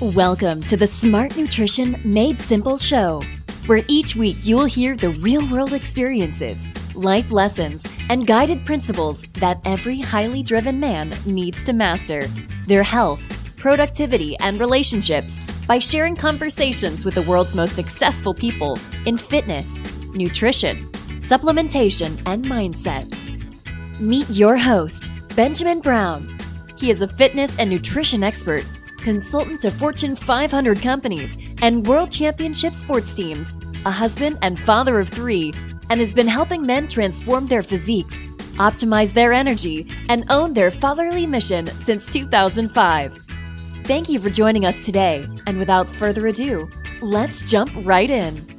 Welcome to the Smart Nutrition Made Simple show, where each week you will hear the real world experiences, life lessons, and guided principles that every highly driven man needs to master their health, productivity, and relationships by sharing conversations with the world's most successful people in fitness, nutrition, supplementation, and mindset. Meet your host, Benjamin Brown. He is a fitness and nutrition expert consultant to Fortune 500 companies and world championship sports teams, a husband and father of three, and has been helping men transform their physiques, optimize their energy, and own their fatherly mission since 2005. Thank you for joining us today, and without further ado, let's jump right in.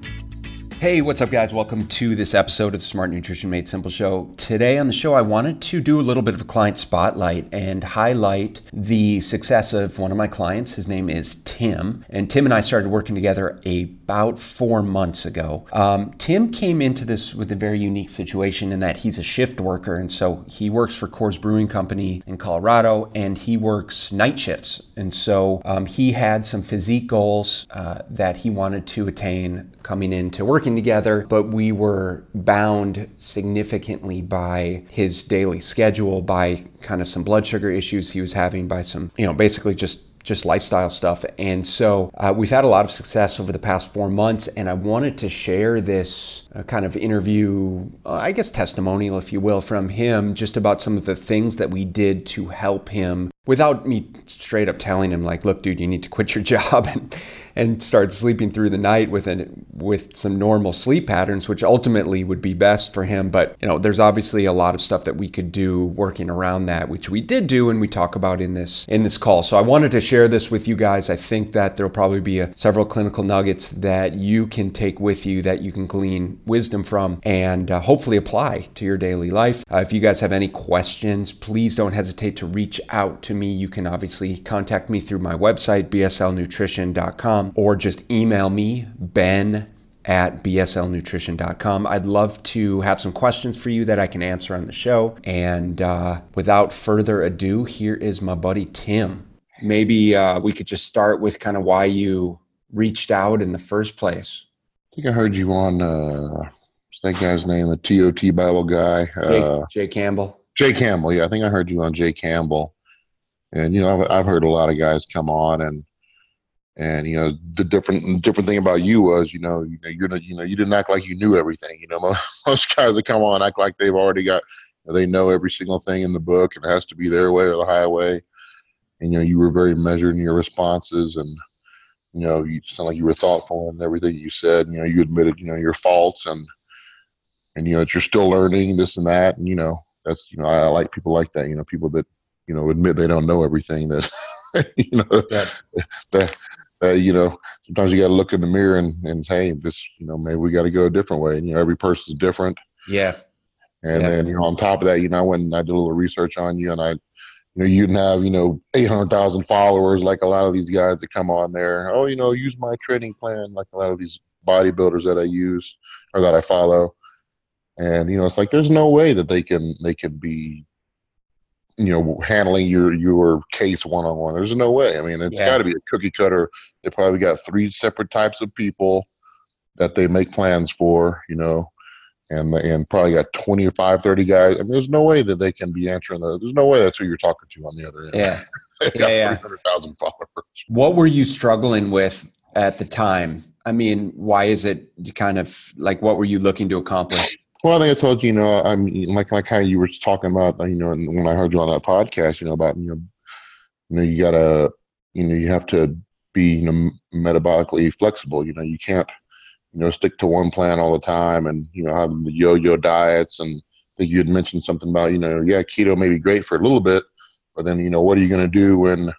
Hey, what's up, guys? Welcome to this episode of the Smart Nutrition Made Simple show. Today on the show, I wanted to do a little bit of a client spotlight and highlight the success of one of my clients. His name is Tim, and Tim and I started working together about four months ago. Um, Tim came into this with a very unique situation in that he's a shift worker, and so he works for Coors Brewing Company in Colorado, and he works night shifts. And so um, he had some physique goals uh, that he wanted to attain coming into working together, but we were bound significantly by his daily schedule, by kind of some blood sugar issues he was having, by some, you know, basically just just lifestyle stuff. And so uh, we've had a lot of success over the past four months. And I wanted to share this uh, kind of interview, uh, I guess testimonial, if you will, from him just about some of the things that we did to help him without me straight up telling him, like, look, dude, you need to quit your job and, and start sleeping through the night with an, with some normal sleep patterns, which ultimately would be best for him. But you know, there's obviously a lot of stuff that we could do working around that, which we did do, and we talk about in this in this call. So I wanted to share this with you guys. I think that there'll probably be a, several clinical nuggets that you can take with you that you can glean wisdom from and uh, hopefully apply to your daily life. Uh, if you guys have any questions, please don't hesitate to reach out to me. You can obviously contact me through my website bslnutrition.com or just email me, ben at bslnutrition.com. I'd love to have some questions for you that I can answer on the show. And uh, without further ado, here is my buddy Tim. Maybe uh, we could just start with kind of why you reached out in the first place. I think I heard you on, uh, what's that guy's name? The TOT Bible guy? Jay, uh, Jay Campbell. Jay Campbell, yeah. I think I heard you on Jay Campbell. And, you know, I've, I've heard a lot of guys come on and, and you know the different different thing about you was you know you know you're you know you didn't act like you knew everything. You know most guys that come on act like they've already got they know every single thing in the book and it has to be their way or the highway. And you know you were very measured in your responses and you know you sound like you were thoughtful in everything you said. You know you admitted you know your faults and and you know that you're still learning this and that and you know that's you know I, I like people like that. You know people that you know admit they don't know everything that you know yeah. that uh, you know, sometimes you got to look in the mirror and, and say, this, you know, maybe we got to go a different way. And, you know, every person's different. Yeah. And yeah. then, you know, on top of that, you know, I went and I did a little research on you and I, you know, you didn't have, you know, 800,000 followers like a lot of these guys that come on there. Oh, you know, use my training plan like a lot of these bodybuilders that I use or that I follow. And, you know, it's like there's no way that they can, they can be you know handling your your case one on one. There's no way. I mean, it's yeah. got to be a cookie cutter. They probably got three separate types of people that they make plans for. You know, and and probably got 25, 30 guys. I mean, there's no way that they can be answering those. There's no way that's who you're talking to on the other end. Yeah, they got yeah, 300,000 followers. What were you struggling with at the time? I mean, why is it you kind of like what were you looking to accomplish? Well, I think I told you, you know, I'm like like how you were talking about, you know, when I heard you on that podcast, you know, about you know, you know, you gotta, you know, you have to be, you know, metabolically flexible. You know, you can't, you know, stick to one plan all the time, and you know, have the yo-yo diets. And I think you had mentioned something about, you know, yeah, keto may be great for a little bit, but then, you know, what are you gonna do when,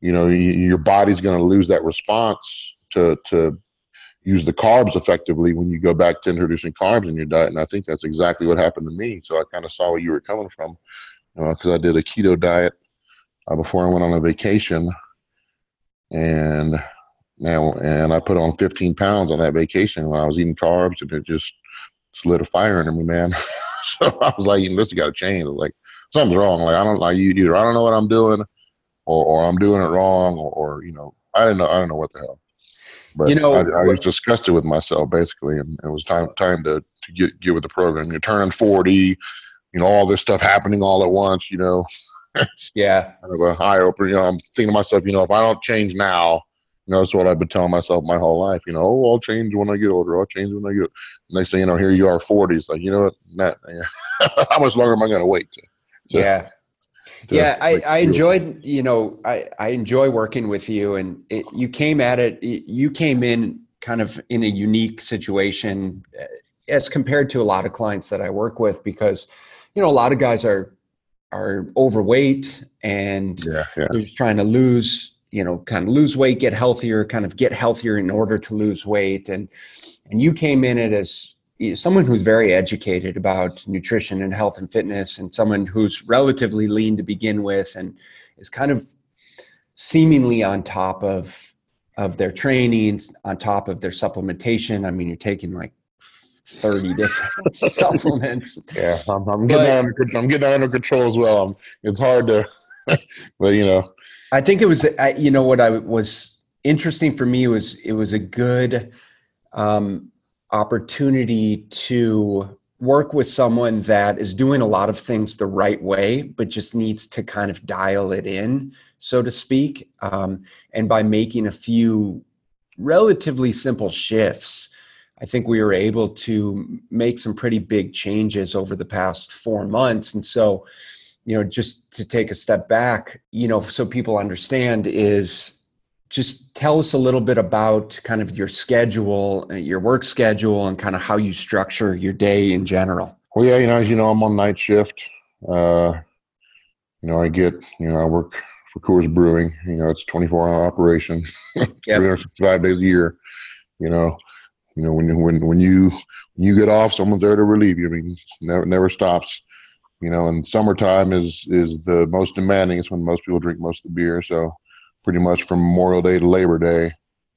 you know, your body's gonna lose that response to to use the carbs effectively when you go back to introducing carbs in your diet. And I think that's exactly what happened to me. So I kind of saw where you were coming from because uh, I did a keto diet uh, before I went on a vacation. And now, and I put on 15 pounds on that vacation when I was eating carbs and it just lit a fire under me, man. so I was like, this got to change. I was like, something's wrong. Like, I don't like you either. I don't know what I'm doing or, or I'm doing it wrong or, or you know, I didn't know. I don't know what the hell. But You know, I, I was disgusted with myself basically, and it was time time to to get get with the program. You're turning forty, you know, all this stuff happening all at once. You know, Yeah. kind of a eye opener. You know, I'm thinking to myself, you know, if I don't change now, you know, that's what I've been telling myself my whole life. You know, oh, I'll change when I get older. I'll change when I get. Next thing you know, here you are, forty. It's like, you know what? Not, how much longer am I going to wait? To, to- Yeah. To yeah i, make I enjoyed you know I, I enjoy working with you and it, you came at it you came in kind of in a unique situation uh, as compared to a lot of clients that i work with because you know a lot of guys are are overweight and Yeah, yeah. they're just trying to lose you know kind of lose weight get healthier kind of get healthier in order to lose weight and and you came in it as someone who's very educated about nutrition and health and fitness and someone who's relatively lean to begin with and is kind of seemingly on top of of their trainings on top of their supplementation. I mean you're taking like 30 different supplements. Yeah, I'm, I'm getting But- under, I'm getting under control as well. I'm, it's hard to, but you know, I think it was, I- you know, what I was interesting for me was it was a good um, opportunity to work with someone that is doing a lot of things the right way, but just needs to kind of dial it in, so to speak. Um, and by making a few relatively simple shifts, I think we were able to make some pretty big changes over the past four months. And so, you know, just to take a step back, you know, so people understand is just tell us a little bit about kind of your schedule, uh, your work schedule, and kind of how you structure your day in general. well, yeah, you know, as you know, I'm on night shift. Uh, you know, I get, you know, I work for Coors Brewing. You know, it's 24 hour operation, 365 days a year. You know, you know when when when you when you get off, someone's there to relieve you. I mean, never never stops. You know, and summertime is is the most demanding. It's when most people drink most of the beer. So, pretty much from Memorial Day to Labor Day,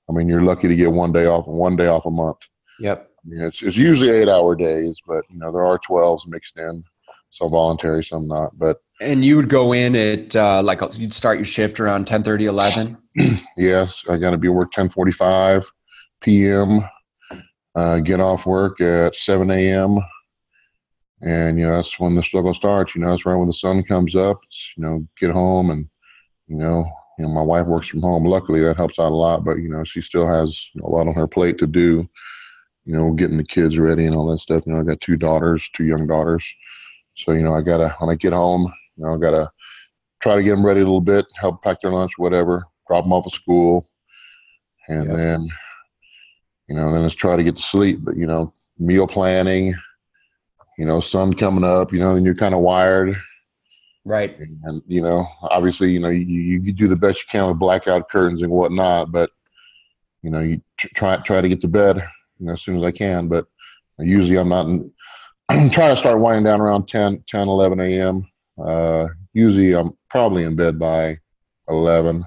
I mean, you're lucky to get one day off and one day off a month. Yep. I mean, it's, it's usually eight hour days, but you know there are twelves mixed in, some voluntary, some not. But And you would go in at uh, like you'd start your shift around 10 30, 11. yes, I got to be work ten forty five p.m. Uh, get off work at seven a.m. And you know that's when the struggle starts. You know, that's right when the sun comes up. It's, you know, get home and you know, you know, my wife works from home. Luckily, that helps out a lot. But you know, she still has a lot on her plate to do. You know, getting the kids ready and all that stuff. You know, I got two daughters, two young daughters. So you know, I gotta when I get home, you know, I gotta try to get them ready a little bit, help pack their lunch, whatever, drop them off at school, and Yep. then, you know, then let's try to get to sleep. But you know, meal planning, you know, sun coming up, you know, and you're kind of wired, Right. and you know, obviously, you know, you, you you do the best you can with blackout curtains and whatnot, but you know, you tr- try try to get to bed, you know, as soon as I can. But usually, I'm not. In, I'm trying to start winding down around 10, 10 11 a.m. Uh, usually, I'm probably in bed by 11.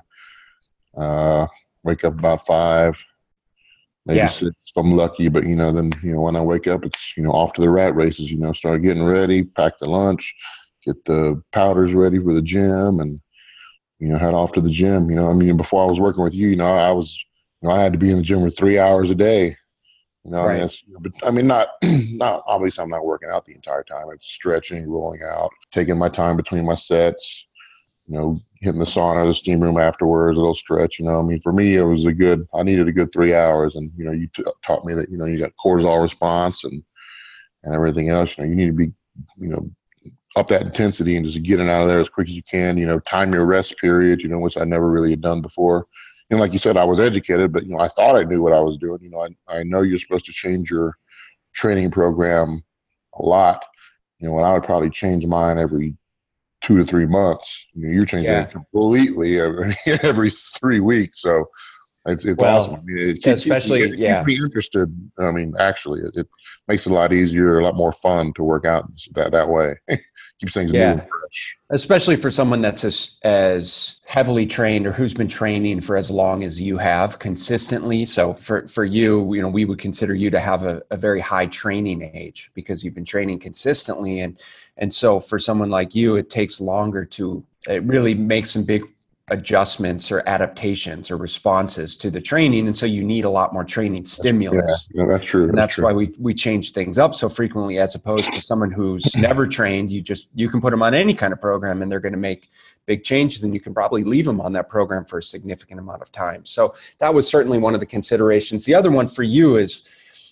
Uh, wake up about five, maybe Yeah. six if I'm lucky. But you know, then you know, when I wake up, it's you know off to the rat races. You know, start getting ready, pack the lunch, get the powders ready for the gym, and you know, head off to the gym. You know, I mean, before I was working with you, you know, I was, you know, I had to be in the gym for three hours a day. You know, I mean, but I mean, not, not obviously, I'm not working out the entire time. It's stretching, rolling out, taking my time between my sets. You know, hitting the sauna, the steam room afterwards, a little stretch. You know, I mean, for me, it was a good. I needed a good three hours, and you know, you t- taught me that you know you got cortisol response and and everything else. You know, you need to be, you know, up that intensity and just getting out of there as quick as you can. You know, time your rest period. You know, which I never really had done before. And like you said, I was educated, but you know, I thought I knew what I was doing. You know, I I know you're supposed to change your training program a lot. You know, and I would probably change mine every two to three months. You know, you're changing Yeah. it completely every every three weeks. So it's it's Well, awesome. I mean, it keeps, especially- me, it yeah. keeps me interested. I mean, actually, it, it makes it a lot easier, a lot more fun to work out that that way. keeps things Yeah. moving fresh. especially for someone that's as, as heavily trained or who's been training for as long as you have consistently so for, for you you know we would consider you to have a, a very high training age because you've been training consistently and and so for someone like you it takes longer to it really makes some big adjustments or adaptations or responses to the training and so you need a lot more training stimulus. Yeah, that's true. And that's, true. why we we change things up so frequently as opposed to someone who's never trained you just you can put them on any kind of program and they're going to make big changes and you can probably leave them on that program for a significant amount of time. So that was certainly one of the considerations. The other one for you is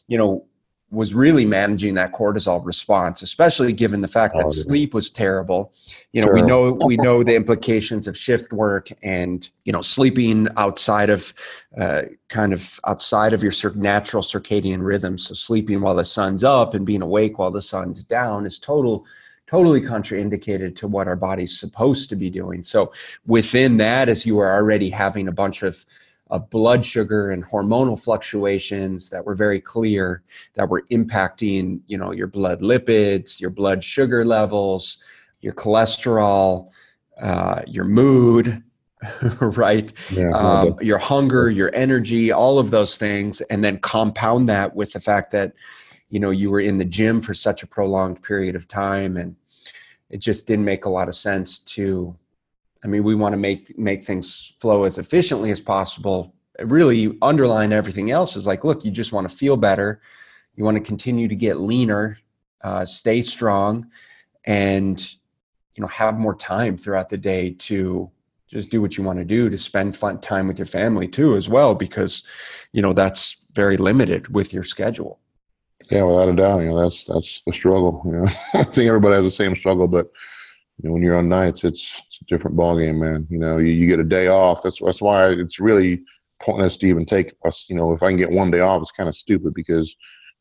you know was really managing that cortisol response, especially given the fact that oh, yeah. sleep was terrible. You know, sure. we know we know the implications of shift work and you know sleeping outside of uh, kind of outside of your natural circadian rhythm. So sleeping while the sun's up and being awake while the sun's down is total totally contraindicated to what our body's supposed to be doing. So within that, as you are already having a bunch of of blood sugar and hormonal fluctuations that were very clear that were impacting you know your blood lipids your blood sugar levels your cholesterol uh, your mood right? Yeah, um, your hunger your energy all of those things and then compound that with the fact that you know you were in the gym for such a prolonged period of time and it just didn't make a lot of sense to I mean, we want to make make things flow as efficiently as possible. Really, underline everything else is like, look, you just want to feel better. You want to continue to get leaner, uh, stay strong, and you know have more time throughout the day to just do what you want to do to spend fun time with your family too as well because you know that's very limited with your schedule yeah without a doubt you know that's that's the struggle you know i think everybody has the same struggle but you know, when you're on nights, it's, it's a different ballgame, man. You know, you, you get a day off. That's that's why it's really pointless to even take us. You know, if I can get one day off, it's kind of stupid because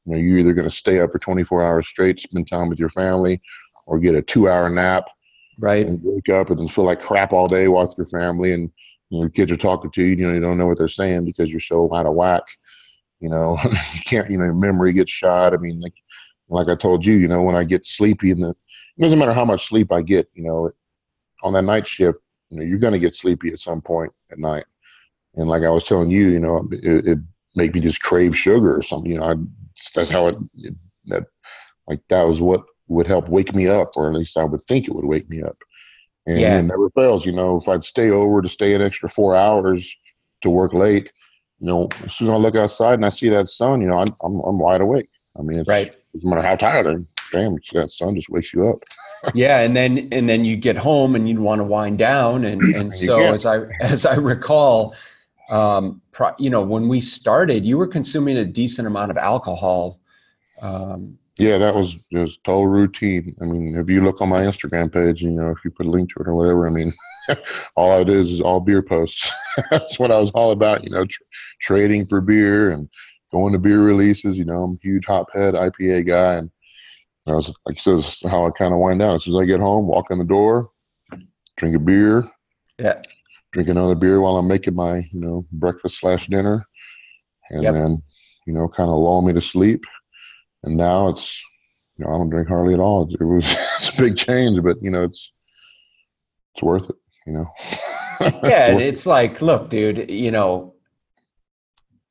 you know you're either going to stay up for 24 hours straight, spend time with your family, or get a two-hour nap, right, and wake up and then feel like crap all day with your family, and you know, your kids are talking to you. You know, you don't know what they're saying because you're so out of whack. You know, you can't. You know, memory gets shot. I mean, like like I told you, you know, when I get sleepy in the it doesn't matter how much sleep I get, you know, on that night shift, you know, you're going to get sleepy at some point at night. And like I was telling you, you know, it, it made me just crave sugar or something. You know, I, that's how it, it, that like that was what would help wake me up, or at least I would think it would wake me up. And yeah. it never fails. You know, if I'd stay over to stay an extra four hours to work late, you know, as soon as I look outside and I see that sun, you know, I'm I'm, I'm wide awake. I mean, it's, right. it doesn't matter how tired I am damn, that sun just wakes you up. yeah, and then and then you get home and you'd want to wind down, and and so as I as I recall, um, pro, you know, when we started, you were consuming a decent amount of alcohol. Um, yeah, that was just total routine. I mean, if you look on my Instagram page, you know, if you put a link to it or whatever, I mean, all I it is is all beer posts. That's what I was all about, you know, tr- trading for beer and going to beer releases. You know, I'm a huge Hophead IPA guy, and I was, like I said, how I kind of wind down. As soon as I get home, walk in the door, drink a beer. Yeah. Drink another beer while I'm making my, you know, breakfast slash dinner. And yep. then, you know, kind of lull me to sleep. And now it's, you know, I don't drink hardly at all. It was, it's a big change, but, you know, it's, it's worth it, you know? yeah. it's, it's like, look, dude, you know,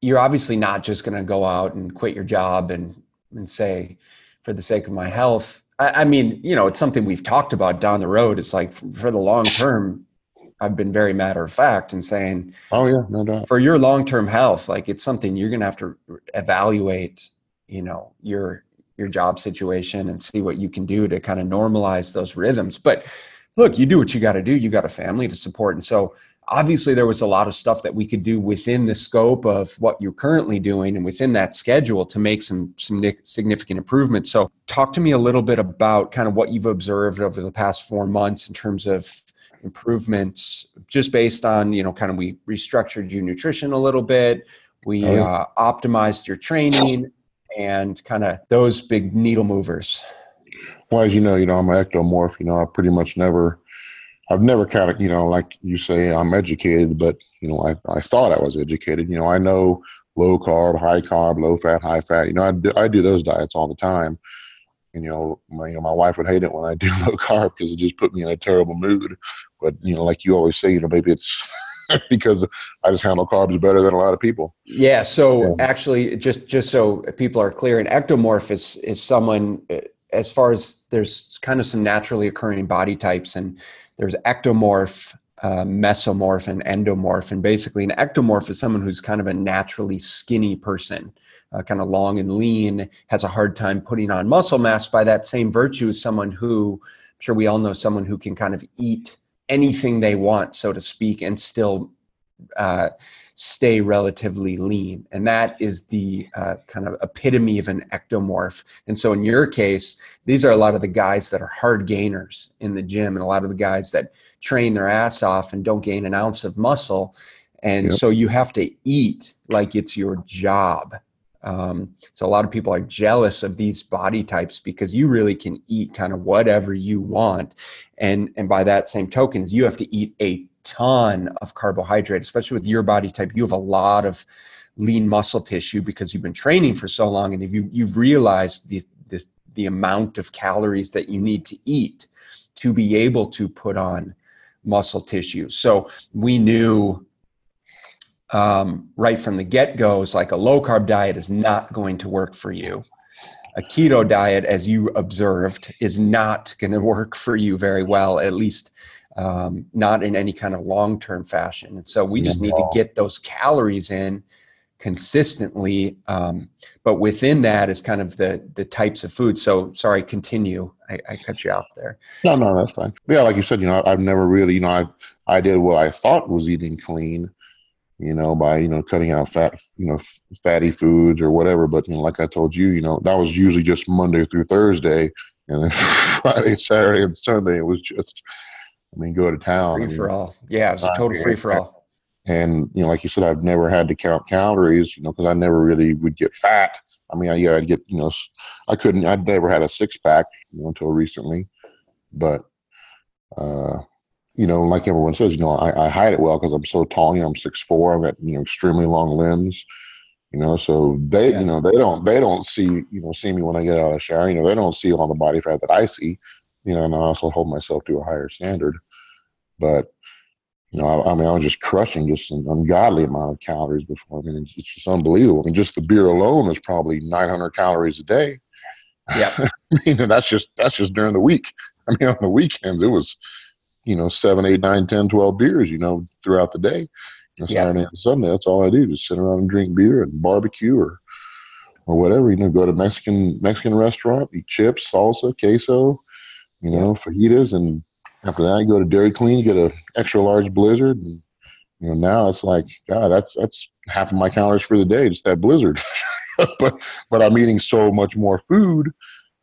you're obviously not just going to go out and quit your job and, and say, for the sake of my health. I, I mean, you know, it's something we've talked about down the road. It's like for the long term, I've been very matter of fact and saying, oh yeah, no doubt. For your long term health, like it's something you're going to have to evaluate. You know your your job situation and see what you can do to kind of normalize those rhythms. But look, you do what you got to do. You got a family to support, and so obviously there was a lot of stuff that we could do within the scope of what you're currently doing and within that schedule to make some some significant improvements. So talk to me a little bit about kind of what you've observed over the past four months in terms of improvements just based on you know kind of we restructured your nutrition a little bit. We oh, uh, optimized your training and kind of those big needle movers. Well as you know you know i'm an ectomorph you know i pretty much never I've never kind of, you know, like you say, I'm educated, but you know, I, I thought I was educated. You know, I know low carb, high carb, low fat, high fat. You know, I do, I do those diets all the time. And, you know, my, you know, my wife would hate it when I do low carb because it just put me in a terrible mood. But you know, like you always say, you know, maybe it's because I just handle carbs better than a lot of people. Yeah. So yeah. actually, just just so people are clear, an ectomorph is is someone eh, as far as there's kind of some naturally occurring body types and there's ectomorph uh, mesomorph and endomorph. And basically, an ectomorph is someone who's kind of a naturally skinny person, uh, kind of long and lean, has a hard time putting on muscle mass. By that same virtue, someone who, I'm sure we all know someone who can kind of eat anything they want, so to speak, and still uh, stay relatively lean. And that is the uh, kind of epitome of an ectomorph. And so in your case, these are a lot of the guys that are hard gainers in the gym and a lot of the guys that train their ass off and don't gain an ounce of muscle. And yep. so you have to eat like it's your job. Um, so a lot of people are jealous of these body types because you really can eat kind of whatever you want. And, and by that same tokens, you have to eat a ton of carbohydrate, especially with your body type. You have a lot of lean muscle tissue because you've been training for so long, and you you've realized the this the amount of calories that you need to eat to be able to put on muscle tissue. So we knew um, right from the get go, it's like a low carb diet is not going to work for you. A keto diet, as you observed, is not going to work for you very well, at least um, not in any kind of long term fashion. And so we just need to get those calories in consistently. Um, but within that is kind of the the types of food. So sorry, continue. I, I, cut you off there. No, no, that's fine. Yeah, like you said, you know, I've never really, you know, I I did what I thought was eating clean, you know, by you know cutting out fat, you know, fatty foods or whatever. But you know, like I told you, you know, that was usually just Monday through Thursday, and then Friday, Saturday, and Sunday it was just I mean, go to town. Free I mean, for all. Yeah, it's a total free for all. And you know, like you said, I've never had to count calories. You know, because I never really would get fat. I mean, I, yeah, I'd get. You know, I couldn't. I'd never had a six pack you know, until recently, but. uh you know, like everyone says, you know, I, I hide it well because I'm so tall. You know, I'm six four. I've got you know extremely long limbs. You know, so they, yeah. you know, they don't, they don't see, you know, see me when I get out of the shower. You know, they don't see all the body fat that I see you know, and I also hold myself to a higher standard. But you know, I, I, mean, I was just crushing just an ungodly amount of calories before. I mean, it's, it's just unbelievable. I mean, just the beer alone is probably 900 calories a day. Yeah, I mean, that's just that's just during the week. I mean, on the weekends it was, you know, seven, eight, nine, ten, twelve beers. You know, throughout the day. You know, Saturday and Sunday, that's all I do. Just sit around and drink beer and barbecue or or whatever. You know, go to Mexican Mexican restaurant, eat chips, salsa, queso, you know, fajitas, and after that, you go to Dairy Queen, get an extra large Blizzard, and you know now it's like, God, that's that's half of my calories for the day, just that Blizzard. but but I'm eating so much more food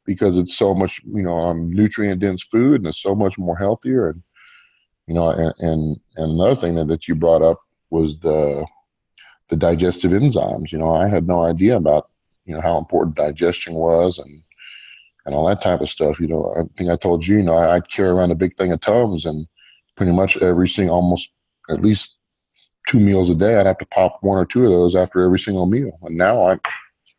because it's so much, you know, um, nutrient dense food, and it's so much more healthier, and you know, and and, and another thing that, that you brought up was the the digestive enzymes. You know, I had no idea about you know how important digestion was and and all that type of stuff. You know, I think I told you, you know, I, I carry around a big thing of Tums and pretty much every single, almost at least two meals a day, I'd have to pop one or two of those after every single meal. And now I,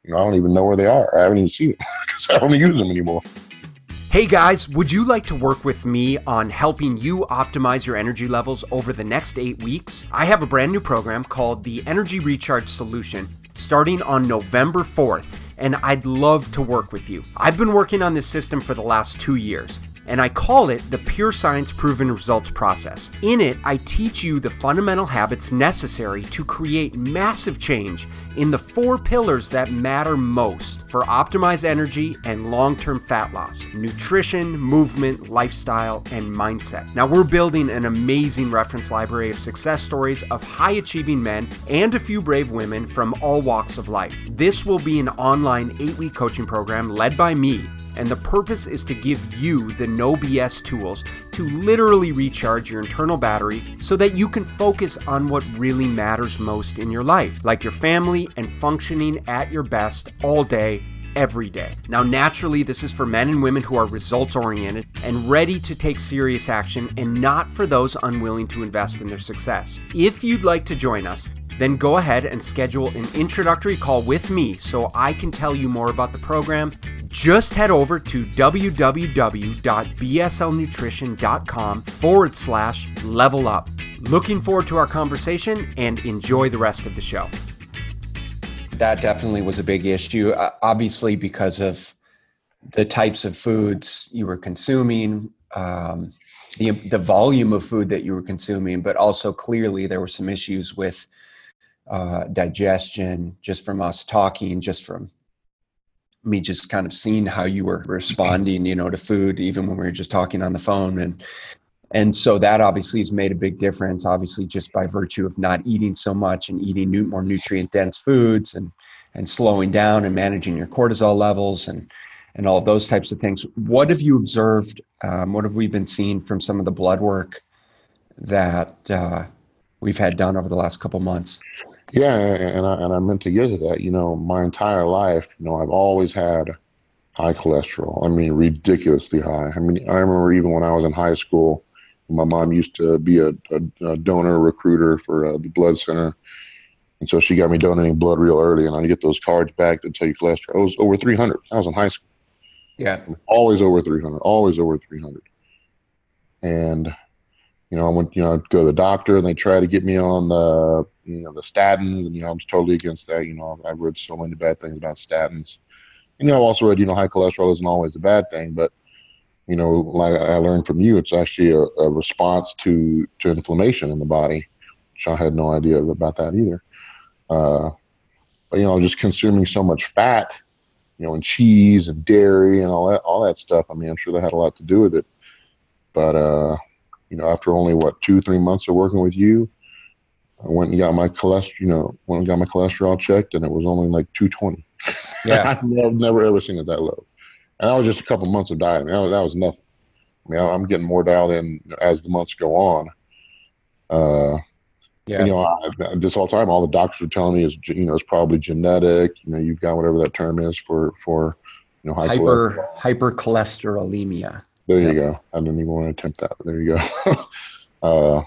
you know, I don't even know where they are. I haven't even seen it because I don't use them anymore. Hey guys, would you like to work with me on helping you optimize your energy levels over the next eight weeks? I have a brand new program called the Energy Recharge Solution starting on November 4th and I'd love to work with you. I've been working on this system for the last two years and I call it the Pure Science Proven Results process. In it, I teach you the fundamental habits necessary to create massive change in the four pillars that matter most for optimized energy and long term fat loss nutrition, movement, lifestyle, and mindset. Now, we're building an amazing reference library of success stories of high achieving men and a few brave women from all walks of life. This will be an online eight week coaching program led by me and the purpose is to give you the no BS tools to literally recharge your internal battery so that you can focus on what really matters most in your life, like your family and functioning at your best all day every day. Now, naturally, this is for men and women who are results oriented and ready to take serious action, and not for those unwilling to invest in their success. If you'd like to join us, then go ahead and schedule an introductory call with me so I can tell you more about the program just head over to www.bslnutrition.com forward slash level up. Looking forward to our conversation and enjoy the rest of the show. That definitely was a big issue, uh, obviously, because of the types of foods you were consuming. Um, the the volume of food that you were consuming, but also clearly there were some issues with uh, digestion, just from us talking, just from me just kind of seeing how you were responding, you know, to food, even when we were just talking on the phone, and and so that obviously has made a big difference. Obviously, just by virtue of not eating so much and eating new, more nutrient dense foods, and and slowing down and managing your cortisol levels and and all those types of things. What have you observed? Um, what have we been seeing from some of the blood work that uh, we've had done over the last couple months? Yeah, and I, and I meant to get to that. You know, my entire life, you know, I've always had high cholesterol. I mean, ridiculously high. I mean, I remember even when I was in high school, my mom used to be a, a, a donor recruiter for uh, the blood center. And so she got me donating blood real early, and I get those cards back that tell you cholesterol. I was over 300. I was in high school. Yeah. Always over 300. Always over 300. And you know, I went, you know, I'd go to the doctor and they try to get me on the, you know, the statins. And, you know, I'm totally against that. You know, I've read so many bad things about statins. And, you know, I've also read, you know, high cholesterol isn't always a bad thing, but, you know, like I learned from you, it's actually a, a response to, to inflammation in the body, which I had no idea about that either. Uh, but, you know, just consuming so much fat, you know, and cheese and dairy and all that, all that stuff. I mean, I'm sure that had a lot to do with it. But, uh, you know, after only what two, three months of working with you, I went and got my cholesterol, you know, went and got my cholesterol checked, and it was only like 220. Yeah, I've never, never, ever seen it that low, and that was just a couple months of dieting. That was, that was nothing. I mean, I'm getting more dialed in as the months go on. Uh, yeah. You know, I, this whole time, all the doctors are telling me is, you know, it's probably genetic. You know, you've got whatever that term is for for, you know, hyper hypercholesterolemia. There you go. I didn't even want to attempt that. There you go. uh,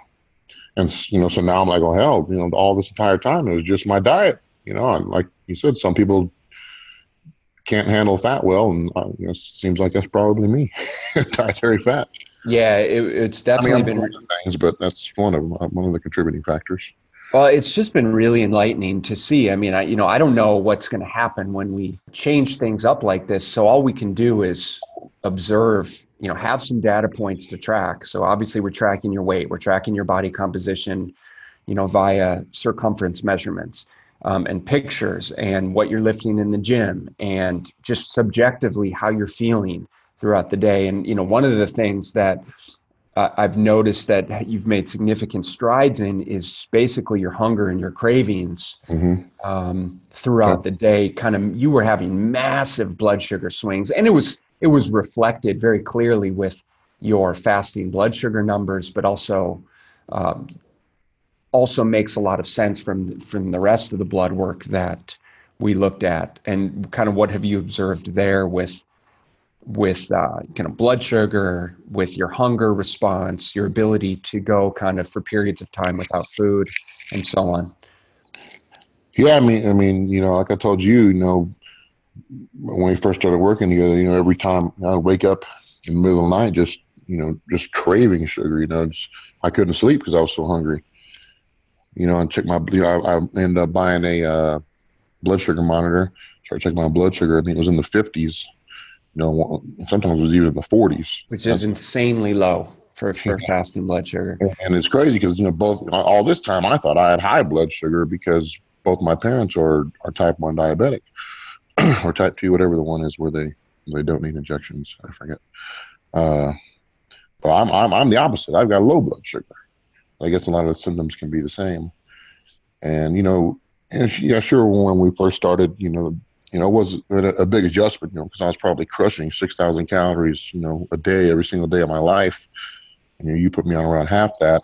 and you know, so now I'm like, oh hell, you know, all this entire time it was just my diet. You know, and like you said, some people can't handle fat well, and uh, you know, it seems like that's probably me, dietary fat. Yeah, it, it's definitely I mean, been things, but that's one of uh, one of the contributing factors. Well, it's just been really enlightening to see. I mean, I you know, I don't know what's going to happen when we change things up like this. So all we can do is observe you know have some data points to track so obviously we're tracking your weight we're tracking your body composition you know via circumference measurements um, and pictures and what you're lifting in the gym and just subjectively how you're feeling throughout the day and you know one of the things that uh, I've noticed that you've made significant strides in is basically your hunger and your cravings mm-hmm. um, throughout the day. Kind of, you were having massive blood sugar swings, and it was it was reflected very clearly with your fasting blood sugar numbers, but also um, also makes a lot of sense from from the rest of the blood work that we looked at, and kind of what have you observed there with with uh, kind of blood sugar, with your hunger response, your ability to go kind of for periods of time without food, and so on. Yeah, I mean, I mean, you know, like I told you, you know, when we first started working together, you know, every time I would wake up in the middle of the night, just you know, just craving sugar. You know, just, I couldn't sleep because I was so hungry. You know, and check my. You know, I, I ended up buying a uh, blood sugar monitor. Started checking my blood sugar. I think it was in the fifties. You know, sometimes it was even in the forties, which is insanely low for, for fasting blood sugar. And it's crazy because you know both all this time I thought I had high blood sugar because both my parents are are type one diabetic. or type 2, whatever the one is where they, they don't need injections. I forget. Uh, but I'm, I'm, I'm the opposite. I've got low blood sugar. I guess a lot of the symptoms can be the same. And, you know, and yeah, sure, when we first started, you know, you know, it was a, a big adjustment, you know, because I was probably crushing 6,000 calories, you know, a day, every single day of my life. And, you know, you put me on around half that.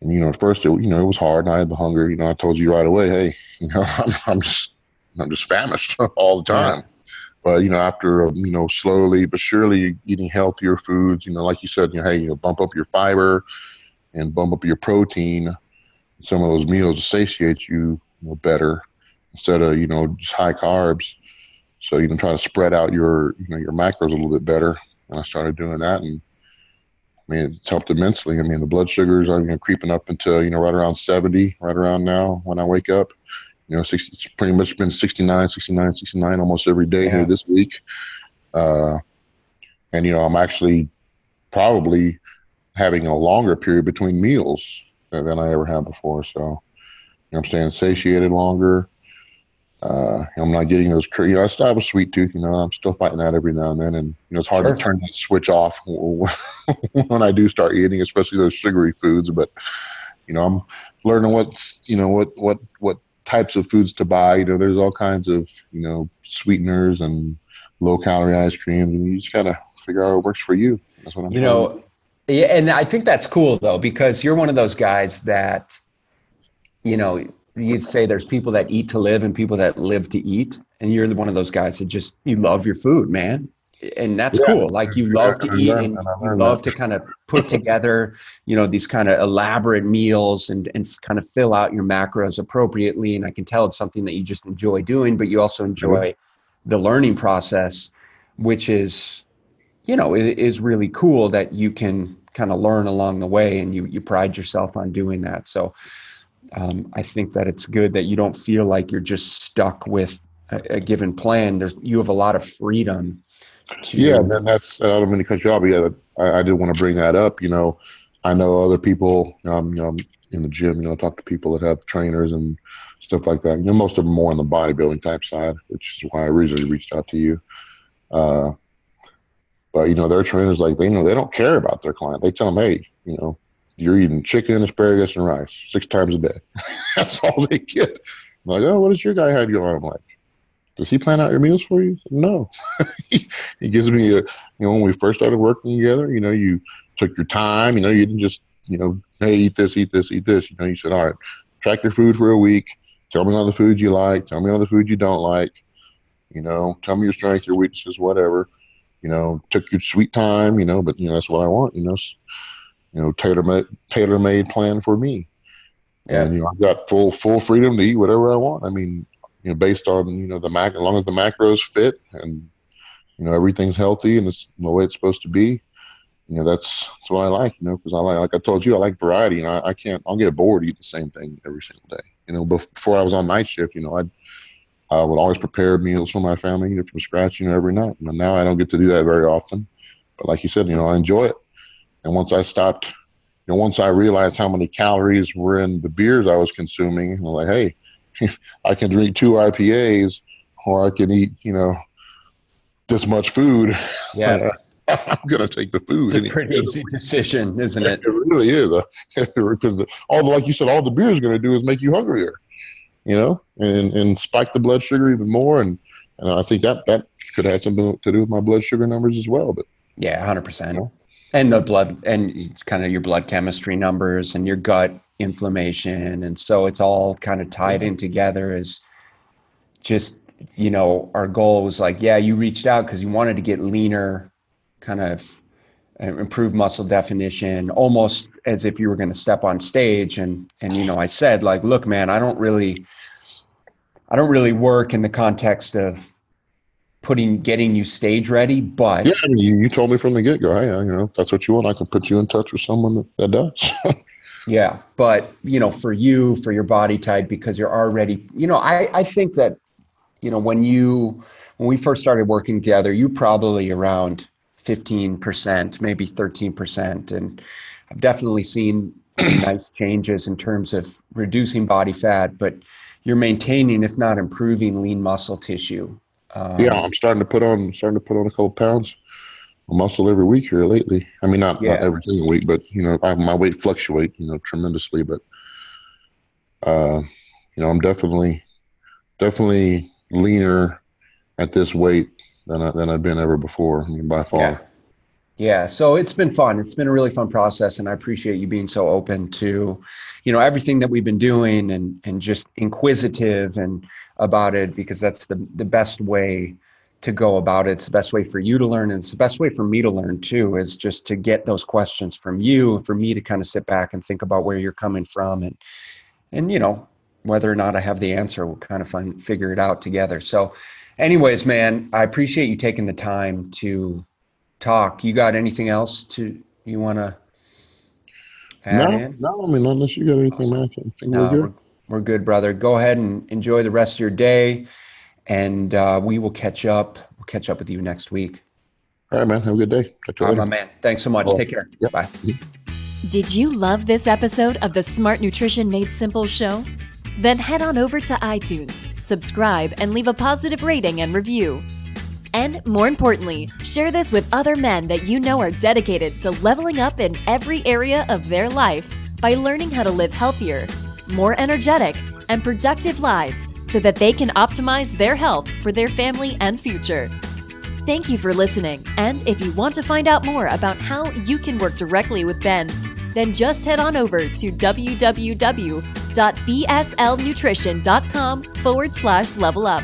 And, you know, at first, it, you know, it was hard and I had the hunger. You know, I told you right away, hey, you know, I'm, I'm just I'm just famished all the time. Yeah. But you know, after you know, slowly but surely eating healthier foods, you know, like you said, you know, hey, you know, bump up your fiber and bump up your protein. Some of those meals satiate you, you know, better instead of you know just high carbs. So you can try to spread out your you know your macros a little bit better. And I started doing that, and I mean, it's helped immensely. I mean, the blood sugars are you know, creeping up into you know right around 70 right around now when I wake up. You know, 60, it's pretty much been 69, 69, 69 almost every day yeah. here this week. Uh, and, you know, I'm actually probably having a longer period between meals than, than I ever had before. So, you know, I'm staying satiated longer. Uh, I'm not getting those. You know, I still have a sweet tooth. You know, I'm still fighting that every now and then, and you know, it's hard sure. to turn that switch off when I do start eating, especially those sugary foods. But you know, I'm learning what's you know what what what types of foods to buy. You know, there's all kinds of you know sweeteners and low calorie ice creams, and you just gotta figure out what works for you. That's what I'm. You know, yeah, and I think that's cool though because you're one of those guys that, you know, you'd say there's people that eat to live and people that live to eat and you're one of those guys that just you love your food man and that's yeah. cool like you love to eat and you love to kind of put together you know these kind of elaborate meals and and kind of fill out your macros appropriately and i can tell it's something that you just enjoy doing but you also enjoy mm-hmm. the learning process which is you know is, is really cool that you can kind of learn along the way and you you pride yourself on doing that so um, I think that it's good that you don't feel like you're just stuck with a, a given plan. There's you have a lot of freedom. Yeah, and that's I don't mean to cut you off. but Yeah, I, I did want to bring that up. You know, I know other people. Um, you know, in the gym, you know, talk to people that have trainers and stuff like that. You know, most of them more on the bodybuilding type side, which is why I originally reached out to you. Uh, but you know, their trainers like they you know they don't care about their client. They tell them, hey, you know, you're eating chicken, asparagus, and rice six times a day. That's all they get. I'm like, oh, what does your guy have you on? I'm like, does he plan out your meals for you? No. he, he gives me a, you know, when we first started working together, you know, you took your time, you know, you didn't just, you know, hey, eat this, eat this, eat this. You know, you said, all right, track your food for a week. Tell me all the foods you like. Tell me all the foods you don't like. You know, tell me your strengths, your weaknesses, whatever. You know, took your sweet time, you know, but, you know, that's what I want, you know you know, tailor made tailor made plan for me. Yeah. And you know, I've got full full freedom to eat whatever I want. I mean, you know, based on you know the mac, as long as the macros fit and you know everything's healthy and it's the way it's supposed to be. You know, that's that's what I like. You know, because I like, like I told you, I like variety, and I, I can't. I'll get bored eat the same thing every single day. You know, before I was on night shift, you know, I'd I would always prepare meals for my family you know, from scratch, you know, every night. And now I don't get to do that very often. But like you said, you know, I enjoy it. And once I stopped, you know, once I realized how many calories were in the beers I was consuming, I'm like, hey, I can drink two IPAs or I can eat, you know, this much food. Yeah. I'm going to take the food. It's a pretty easy decision, isn't it? It really is. Because all the, like you said, all the beer is going to do is make you hungrier, you know, and, and spike the blood sugar even more. And, and I think that, that could have something to do with my blood sugar numbers as well. But yeah, 100%. You know? and the blood and kind of your blood chemistry numbers and your gut inflammation. And so it's all kind of tied in together as just you know our goal was like yeah you reached out because you wanted to get leaner kind of uh, improve muscle definition almost as if you were going to step on stage. And and you know i said like look man i don't really i don't really work in the context of putting getting you stage ready but yeah I mean, you, you told me from the get-go hey, you know that's what you want i can put you in touch with someone that, that does yeah but you know for you for your body type because you're already you know i i think that you know when you when we first started working together you probably around 15% maybe 13% and i've definitely seen nice changes in terms of reducing body fat but you're maintaining if not improving lean muscle tissue. Um, yeah, I'm starting to put on starting to put on a couple pounds muscle every week here lately. I mean, not, yeah. not every single week, but you know, I, my weight fluctuate, you know, tremendously. But uh, you know, I'm definitely definitely leaner at this weight than I, than I've been ever before. I mean, by far. Yeah. Yeah, so it's been fun. It's been a really fun process, and I appreciate you being so open to, you know, everything that we've been doing, and and just inquisitive and about it because that's the the best way to go about it. It's the best way for you to learn, and it's the best way for me to learn too. Is just to get those questions from you, for me to kind of sit back and think about where you're coming from, and and you know whether or not I have the answer, we'll kind of find figure it out together. So, anyways, man, I appreciate you taking the time to talk. You got anything else to you want to? Add? No, in? no. I mean, unless you got anything, man. I think no, we're good. We're, we're, good, brother. Go ahead and enjoy the rest of your day, and uh, we will catch up. We'll catch up with you next week. All right, man. Have a good day. Talk to you All later. Right, my man. Thanks so much. Take care. Yep. Bye. Did you love this episode of the Smart Nutrition Made Simple show? Then head on over to iTunes, subscribe, and leave a positive rating and review. And more importantly, share this with other men that you know are dedicated to leveling up in every area of their life by learning how to live healthier, more energetic, and productive lives so that they can optimize their health for their family and future. Thank you for listening. And if you want to find out more about how you can work directly with Ben, then just head on over to www.bslnutrition.com forward slash level up.